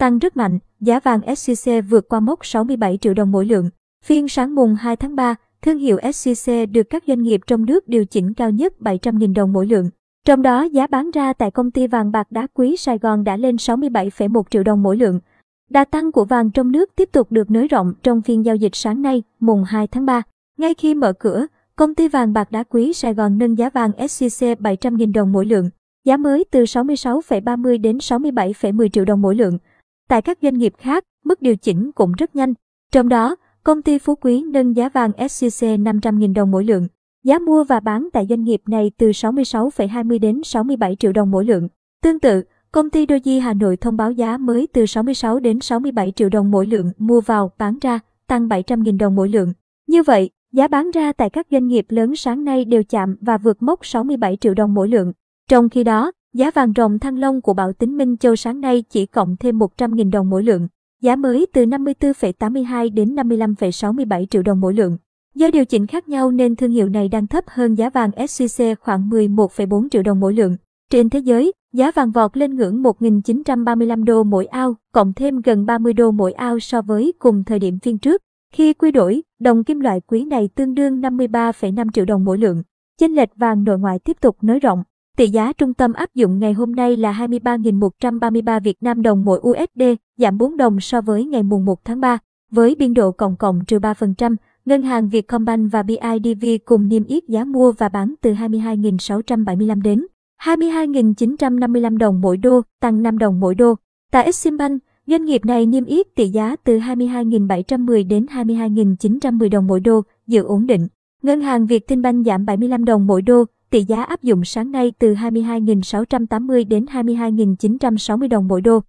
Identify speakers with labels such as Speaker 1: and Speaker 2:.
Speaker 1: tăng rất mạnh, giá vàng SJC vượt qua mốc 67 triệu đồng mỗi lượng. Phiên sáng mùng 2 tháng 3, thương hiệu SJC được các doanh nghiệp trong nước điều chỉnh cao nhất 700.000 đồng mỗi lượng. Trong đó giá bán ra tại công ty vàng bạc đá quý Sài Gòn đã lên 67,1 triệu đồng mỗi lượng. Đà tăng của vàng trong nước tiếp tục được nới rộng trong phiên giao dịch sáng nay, mùng 2 tháng 3. Ngay khi mở cửa, công ty vàng bạc đá quý Sài Gòn nâng giá vàng SJC 700.000 đồng mỗi lượng, giá mới từ 66,30 đến 67,10 triệu đồng mỗi lượng. Tại các doanh nghiệp khác, mức điều chỉnh cũng rất nhanh. Trong đó, công ty Phú Quý nâng giá vàng SJC 500.000 đồng mỗi lượng. Giá mua và bán tại doanh nghiệp này từ 66,20 đến 67 triệu đồng mỗi lượng. Tương tự, công ty Doji Hà Nội thông báo giá mới từ 66 đến 67 triệu đồng mỗi lượng mua vào, bán ra, tăng 700.000 đồng mỗi lượng. Như vậy, giá bán ra tại các doanh nghiệp lớn sáng nay đều chạm và vượt mốc 67 triệu đồng mỗi lượng. Trong khi đó, giá vàng rồng thăng long của Bảo Tín Minh Châu sáng nay chỉ cộng thêm 100.000 đồng mỗi lượng. Giá mới từ 54,82 đến 55,67 triệu đồng mỗi lượng. Do điều chỉnh khác nhau nên thương hiệu này đang thấp hơn giá vàng SJC khoảng 11,4 triệu đồng mỗi lượng. Trên thế giới, giá vàng vọt lên ngưỡng 1.935 đô mỗi ao, cộng thêm gần 30 đô mỗi ao so với cùng thời điểm phiên trước. Khi quy đổi, đồng kim loại quý này tương đương 53,5 triệu đồng mỗi lượng. Chênh lệch vàng nội ngoại tiếp tục nới rộng. Tỷ giá trung tâm áp dụng ngày hôm nay là 23.133 Việt Nam đồng mỗi USD, giảm 4 đồng so với ngày mùng 1 tháng 3, với biên độ cộng cộng trừ 3%. Ngân hàng Vietcombank và BIDV cùng niêm yết giá mua và bán từ 22.675 đến 22.955 đồng mỗi đô, tăng 5 đồng mỗi đô. Tại Eximbank, doanh nghiệp này niêm yết tỷ giá từ 22.710 đến 22.910 đồng mỗi đô, giữ ổn định. Ngân hàng Việt Tinh Banh giảm 75 đồng mỗi đô, tỷ giá áp dụng sáng nay từ 22.680 đến 22.960 đồng mỗi đô.